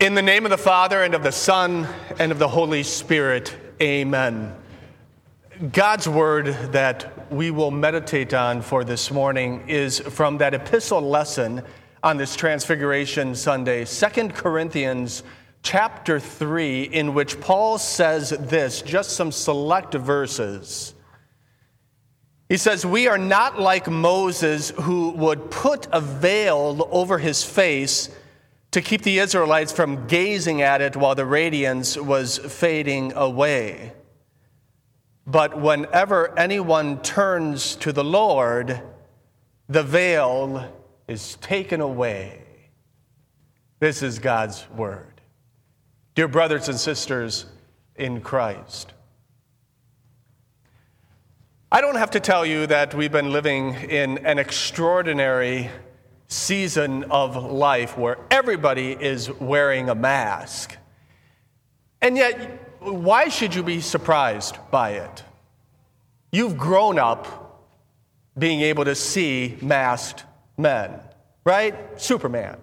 In the name of the Father, and of the Son, and of the Holy Spirit, amen. God's word that we will meditate on for this morning is from that epistle lesson on this Transfiguration Sunday, 2 Corinthians chapter 3, in which Paul says this, just some select verses. He says, We are not like Moses, who would put a veil over his face to keep the Israelites from gazing at it while the radiance was fading away. But whenever anyone turns to the Lord, the veil is taken away. This is God's word. Dear brothers and sisters in Christ, I don't have to tell you that we've been living in an extraordinary season of life where everybody is wearing a mask. And yet, why should you be surprised by it? You've grown up being able to see masked men, right? Superman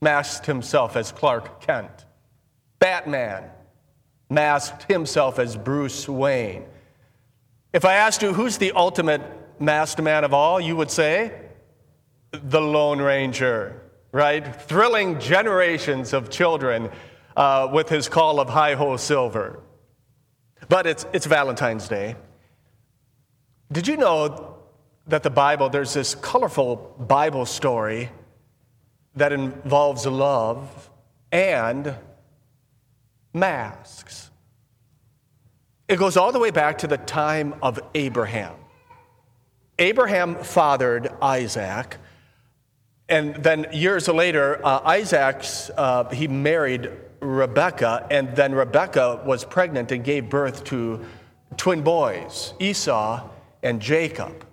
masked himself as Clark Kent. Batman masked himself as Bruce Wayne. If I asked you who's the ultimate masked man of all, you would say the Lone Ranger, right? Thrilling generations of children uh, with his call of Hi Ho Silver. But it's, it's Valentine's Day. Did you know that the Bible, there's this colorful Bible story that involves love and masks? It goes all the way back to the time of Abraham. Abraham fathered Isaac. And then years later, uh, Isaac's, uh, he married Rebecca, and then Rebecca was pregnant and gave birth to twin boys, Esau and Jacob.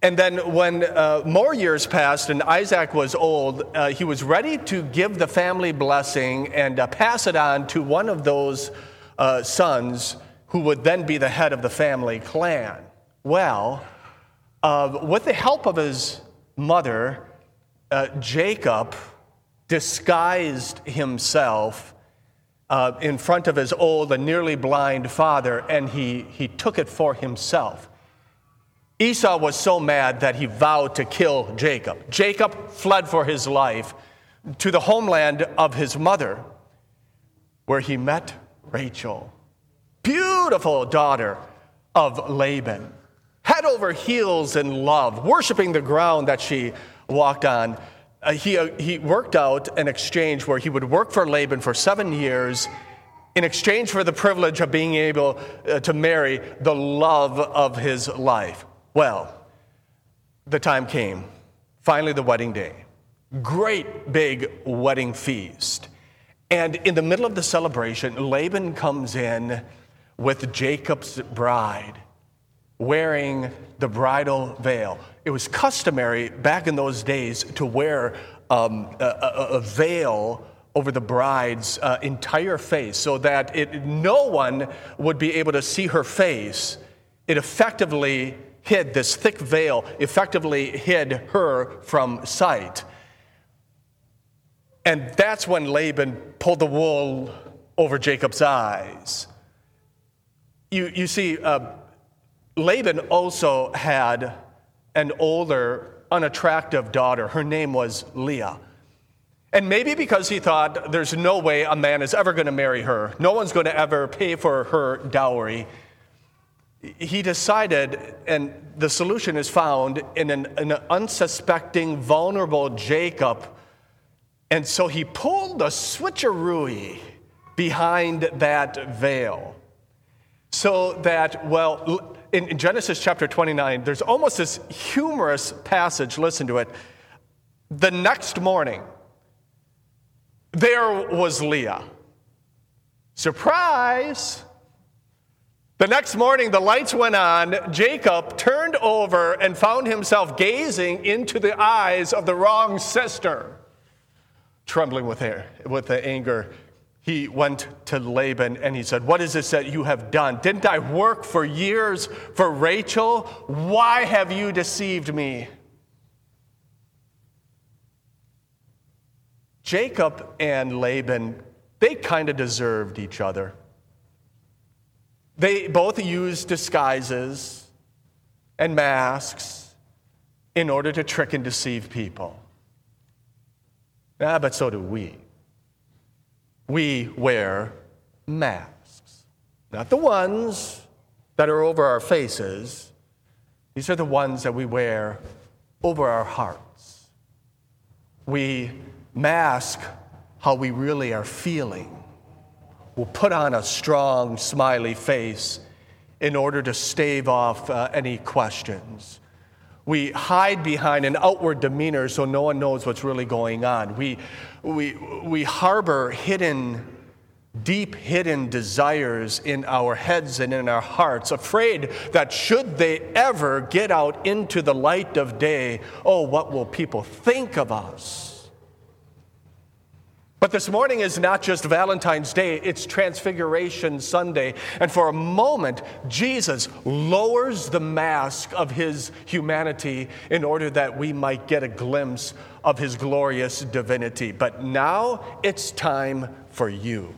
And then, when uh, more years passed and Isaac was old, uh, he was ready to give the family blessing and uh, pass it on to one of those uh, sons who would then be the head of the family clan. Well, with the help of his mother, uh, Jacob disguised himself uh, in front of his old and nearly blind father, and he, he took it for himself. Esau was so mad that he vowed to kill Jacob. Jacob fled for his life to the homeland of his mother, where he met Rachel, beautiful daughter of Laban head over heels in love, worshiping the ground that she walked on. Uh, he, uh, he worked out an exchange where he would work for Laban for seven years in exchange for the privilege of being able uh, to marry the love of his life. Well, the time came. Finally, the wedding day. Great big wedding feast. And in the middle of the celebration, Laban comes in with Jacob's bride wearing the bridal veil. It was customary back in those days to wear um, a, a, veil over the bride's uh, entire face so that it, no one would be able to see her face. It effectively hid, this thick veil effectively hid her from sight. And that's when Laban pulled the wool over Jacob's eyes. You, you see, uh, Laban also had an older, unattractive daughter. Her name was Leah. And maybe because he thought there's no way a man is ever going to marry her, no one's going to ever pay for her dowry, he decided, and the solution is found in an, an unsuspecting, vulnerable Jacob. And so he pulled a switcheroo behind that veil so that, well, in Genesis chapter 29, there's almost this humorous passage. Listen to it. The next morning, there was Leah. Surprise! The next morning, the lights went on. Jacob turned over and found himself gazing into the eyes of the wrong sister, trembling with, air, with the anger he went to Laban and he said, What is this that you have done? Didn't I work for years for Rachel? Why have you deceived me? Jacob and Laban, they kind of deserved each other. They both used disguises and masks in order to trick and deceive people. Ah, but so do we. We wear masks, not the ones that are over our faces, these are the ones that we wear over our hearts. We mask how we really are feeling. We'll put on a strong, smiley face in order to stave off uh, any questions. We hide behind an outward demeanor so no one knows what's really going on. We, we, we harbor hidden deep hidden desires in our heads and in our hearts, afraid that should they ever get out into the light of day, oh, what will people think of us? But this morning is not just Valentine's Day, it's Transfiguration Sunday. And for a moment, Jesus lowers the mask of his humanity in order that we might get a glimpse of his glorious divinity. But now it's time for you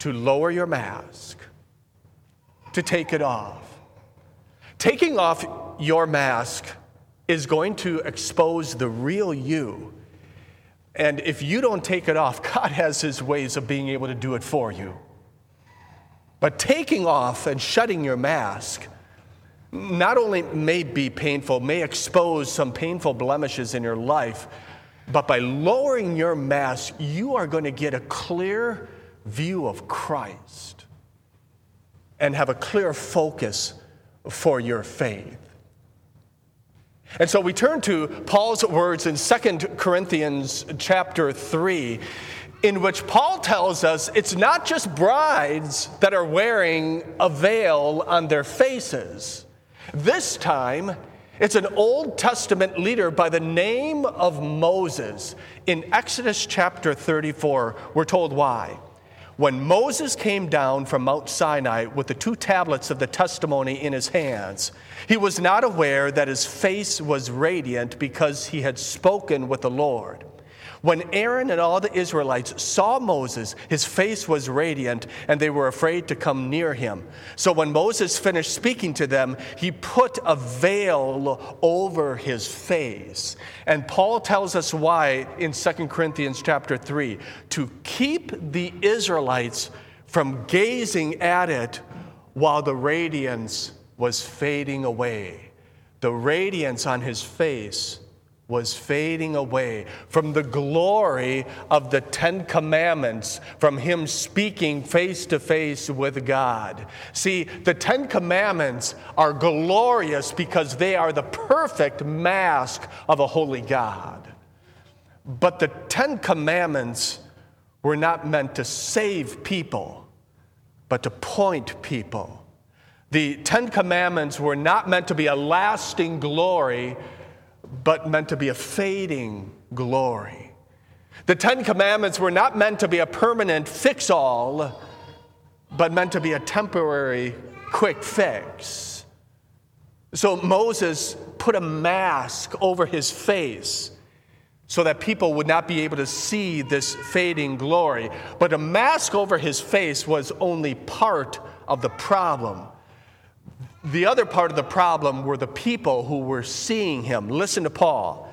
to lower your mask, to take it off. Taking off your mask is going to expose the real you. And if you don't take it off, God has his ways of being able to do it for you. But taking off and shutting your mask not only may be painful, may expose some painful blemishes in your life, but by lowering your mask, you are going to get a clear view of Christ and have a clear focus for your faith. And so we turn to Paul's words in 2 Corinthians chapter 3 in which Paul tells us it's not just brides that are wearing a veil on their faces. This time, it's an Old Testament leader by the name of Moses. In Exodus chapter 34, we're told why. When Moses came down from Mount Sinai with the two tablets of the testimony in his hands, he was not aware that his face was radiant because he had spoken with the Lord. When Aaron and all the Israelites saw Moses, his face was radiant, and they were afraid to come near him. So when Moses finished speaking to them, he put a veil over his face. And Paul tells us why in 2 Corinthians chapter 3 to keep the Israelites from gazing at it while the radiance was fading away. The radiance on his face was fading away from the glory of the Ten Commandments, from him speaking face to face with God. See, the Ten Commandments are glorious because they are the perfect mask of a holy God. But the Ten Commandments were not meant to save people, but to point people. The Ten Commandments were not meant to be a lasting glory but meant to be a fading glory. The Ten Commandments were not meant to be a permanent fix all, but meant to be a temporary quick fix. So Moses put a mask over his face so that people would not be able to see this fading glory. But a mask over his face was only part of the problem. The other part of the problem were the people who were seeing him. Listen to Paul.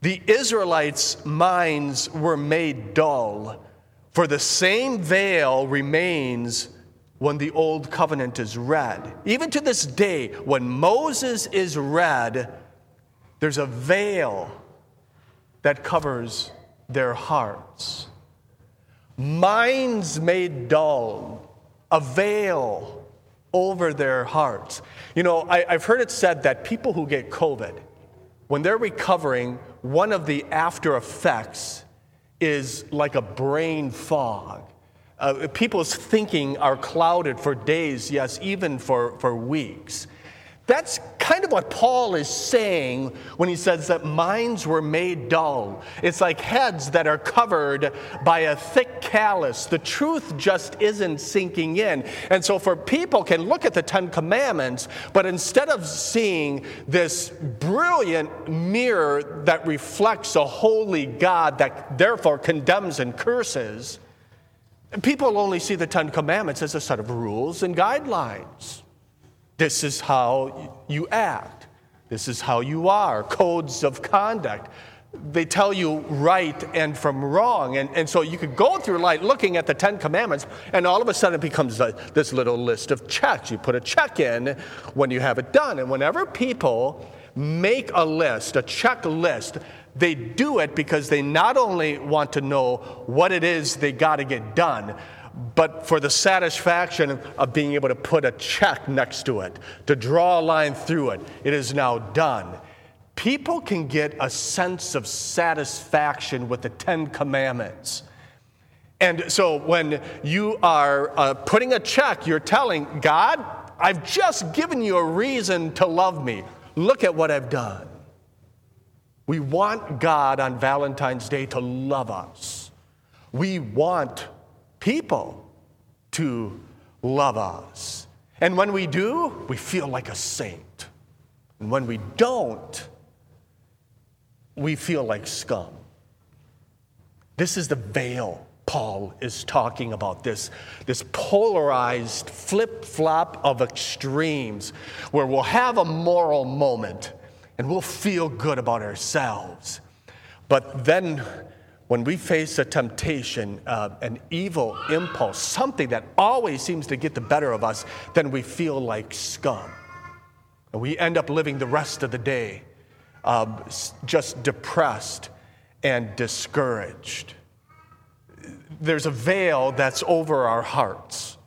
The Israelites' minds were made dull, for the same veil remains when the old covenant is read. Even to this day, when Moses is read, there's a veil that covers their hearts. Minds made dull, a veil over their hearts. You know, I, have heard it said that people who get COVID, when they're recovering, one of the after effects is like a brain fog. Uh, people's thinking are clouded for days, yes, even for, for weeks. That's kind of what Paul is saying when he says that minds were made dull. It's like heads that are covered by a thick callus. The truth just isn't sinking in. And so, for people can look at the Ten Commandments, but instead of seeing this brilliant mirror that reflects a holy God that therefore condemns and curses, people only see the Ten Commandments as a set of rules and guidelines. This is how you act. This is how you are. Codes of conduct. They tell you right and from wrong. And, and so you could go through life looking at the Ten Commandments, and all of a sudden it becomes a, this little list of checks. You put a check in when you have it done. And whenever people make a list, a checklist, they do it because they not only want to know what it is they got to get done, but for the satisfaction of being able to put a check next to it, to draw a line through it. It is now done. People can get a sense of satisfaction with the Ten Commandments. And so when you are uh, putting a check, you're telling God, I've just given you a reason to love me. Look at what I've done. We want God on Valentine's Day to love us. We want people to love us. And when we do, we feel like a saint. And when we don't, we feel like scum. This is the veil Paul is talking about this, this polarized flip flop of extremes where we'll have a moral moment and we'll feel good about ourselves. But then when we face a temptation, uh, an evil impulse, something that always seems to get the better of us, then we feel like scum. And we end up living the rest of the day uh, just depressed and discouraged. There's a veil that's over our hearts.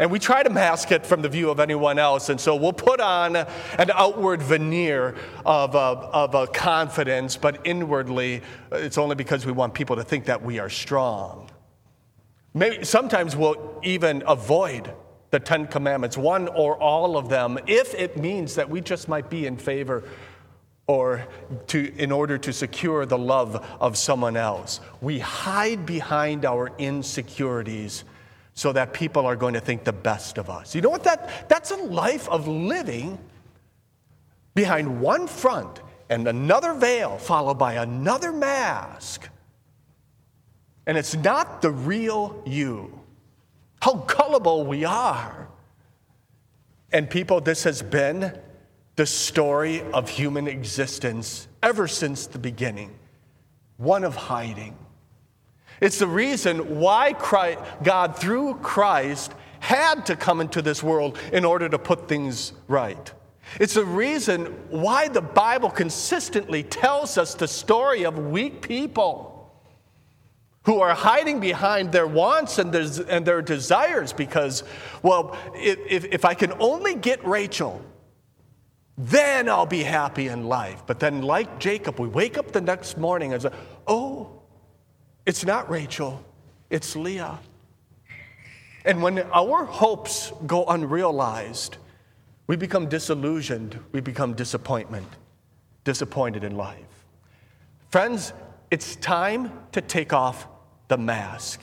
And we try to mask it from the view of anyone else. And so we'll put on an outward veneer of a, of a confidence, but inwardly, uh, it's only because we want people to think that we are strong. Maybe, sometimes we'll even avoid the Ten Commandments, one or all of them, if it means that we just might be in favor or to, in order to secure the love of someone else. We hide behind our insecurities so that people are going to think the best of us. You know what that that's a life of living behind one front and another veil followed by another mask. And it's not the real you. How gullible we are. And people, this has been the story of human existence ever since the beginning one of hiding it's the reason why Christ, God, through Christ, had to come into this world in order to put things right. It's the reason why the Bible consistently tells us the story of weak people who are hiding behind their wants and their, and their desires because, well, if, if I can only get Rachel, then I'll be happy in life. But then, like Jacob, we wake up the next morning and say, oh, it's not Rachel, it's Leah. And when our hopes go unrealized, we become disillusioned, we become disappointment, disappointed in life. Friends, it's time to take off the mask.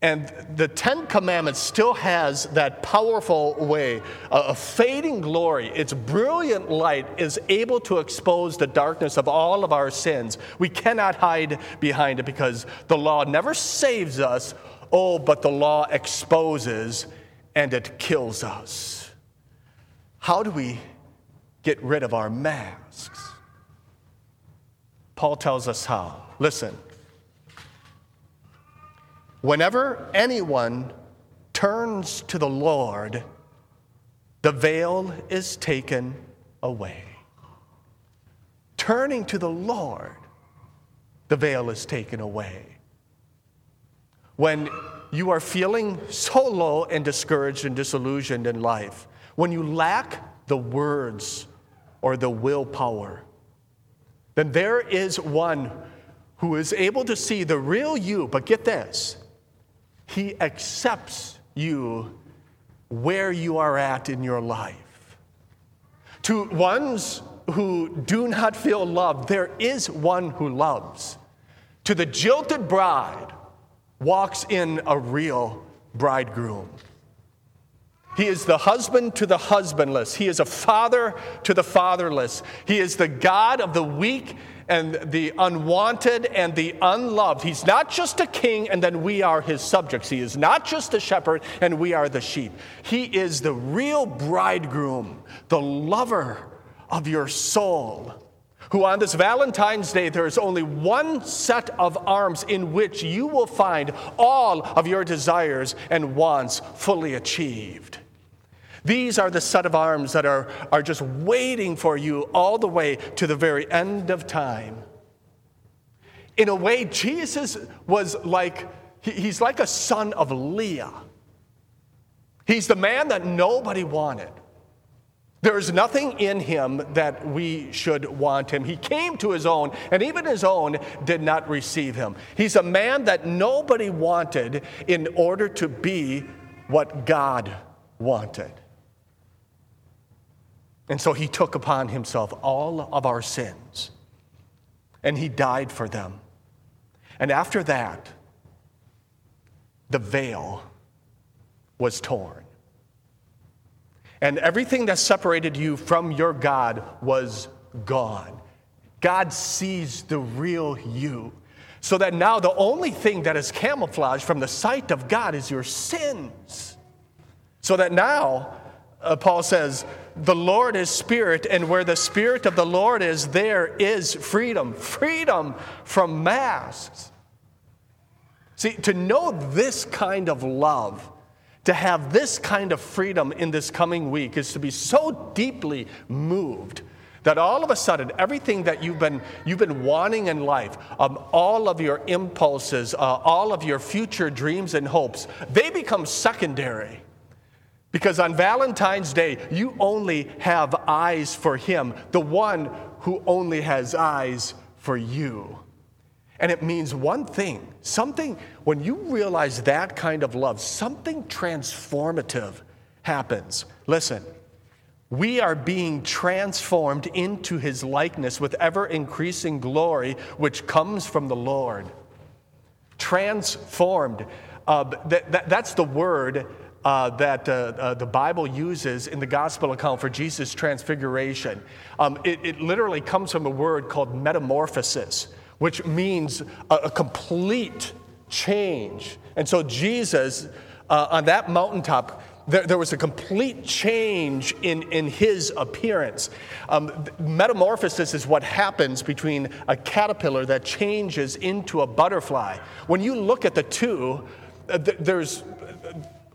And the Ten Commandments still has that powerful way, a fading glory. Its brilliant light is able to expose the darkness of all of our sins. We cannot hide behind it because the law never saves us, oh, but the law exposes and it kills us. How do we get rid of our masks? Paul tells us how. Listen. Whenever anyone turns to the Lord, the veil is taken away. Turning to the Lord, the veil is taken away. When you are feeling so low and discouraged and disillusioned in life, when you lack the words or the willpower, then there is one who is able to see the real you, but get this he accepts you where you are at in your life. To ones who do not feel loved, there is one who loves. To the jilted bride walks in a real bridegroom. He is the husband to the husbandless. He is a father to the fatherless. He is the God of the weak and the unwanted and the unloved. He's not just a king and then we are his subjects. He is not just a shepherd and we are the sheep. He is the real bridegroom, the lover of your soul. Who on this Valentine's Day, there is only one set of arms in which you will find all of your desires and wants fully achieved. These are the set of arms that are, are just waiting for you all the way to the very end of time. In a way, Jesus was like, he's like a son of Leah. He's the man that nobody wanted. There is nothing in him that we should want him. He came to his own, and even his own did not receive him. He's a man that nobody wanted in order to be what God wanted. And so he took upon himself all of our sins, and he died for them. And after that, the veil was torn. And everything that separated you from your God was gone. God sees the real you. So that now the only thing that is camouflaged from the sight of God is your sins. So that now, uh, Paul says, the Lord is spirit, and where the spirit of the Lord is, there is freedom. Freedom from masks. See, to know this kind of love, to have this kind of freedom in this coming week is to be so deeply moved that all of a sudden everything that you've been you've been wanting in life um, all of your impulses uh, all of your future dreams and hopes they become secondary because on valentine's day you only have eyes for him the one who only has eyes for you and it means one thing something, when you realize that kind of love, something transformative happens. Listen, we are being transformed into his likeness with ever increasing glory, which comes from the Lord. Transformed. Uh, that, that, that's the word uh, that uh, uh, the Bible uses in the gospel account for Jesus' transfiguration. Um, it, it literally comes from a word called metamorphosis which means a, a complete change. And so, Jesus, uh, on that mountaintop, there, was a complete change in, in his appearance. Um, metamorphosis is what happens between a caterpillar that changes into a butterfly. When you look at the two, uh, there's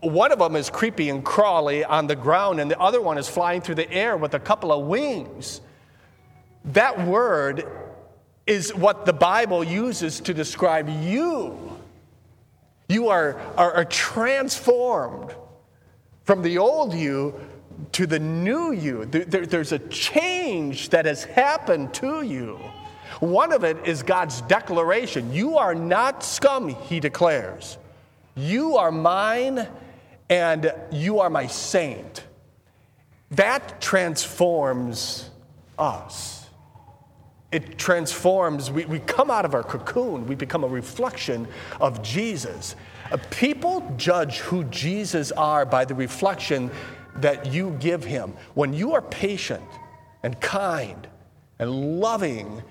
one of them is creepy and crawly on the ground, and the other one is flying through the air with a couple of wings. That word is what the Bible uses to describe you. You are, are, are, transformed from the old you to the new you. There, there, there's a change that has happened to you. One of it is God's declaration You are not scum, he declares. You are mine and you are my saint. That transforms us it transforms. We, we come out of our cocoon, we become a reflection of Jesus. Uh, people judge who Jesus are by the reflection that you give him. When you are patient and kind and loving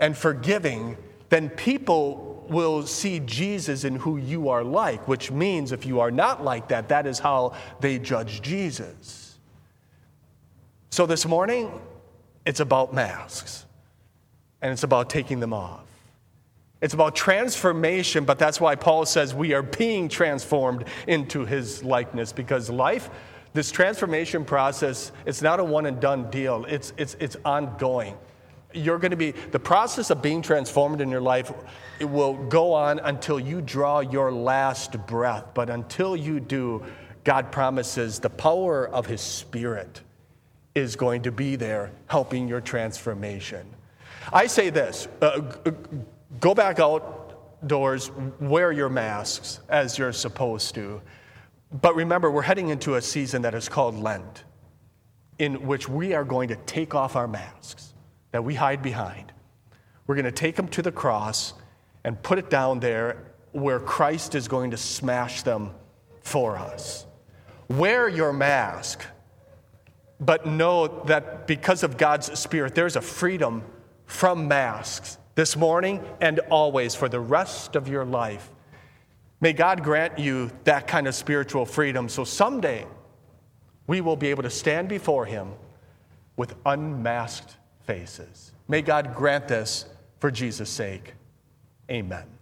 and forgiving, then people will see Jesus in who you are like, which means if you are not like that, that is how they judge Jesus. So this morning, it's about masks and it's about taking them off. It's about transformation, but that's why Paul says we are being transformed into his likeness because life, this transformation process, it's not a one and done deal, it's, it's, it's ongoing. You're going to be, the process of being transformed in your life, it will go on until you draw your last breath. But until you do, God promises the power of his spirit is going to be there helping your transformation. I say this uh, go back outdoors, wear your masks as you're supposed to. But remember, we're heading into a season that is called Lent. in which we are going to take off our masks that we hide behind. We're going to take them to the cross and put it down there where Christ is going to smash them for us. Wear your mask, but know that because of God's Spirit, there's a freedom from masks this morning and always for the rest of your life. May God grant you that kind of spiritual freedom so someday we will be able to stand before Him with unmasked faces. May God grant this for Jesus' sake. Amen.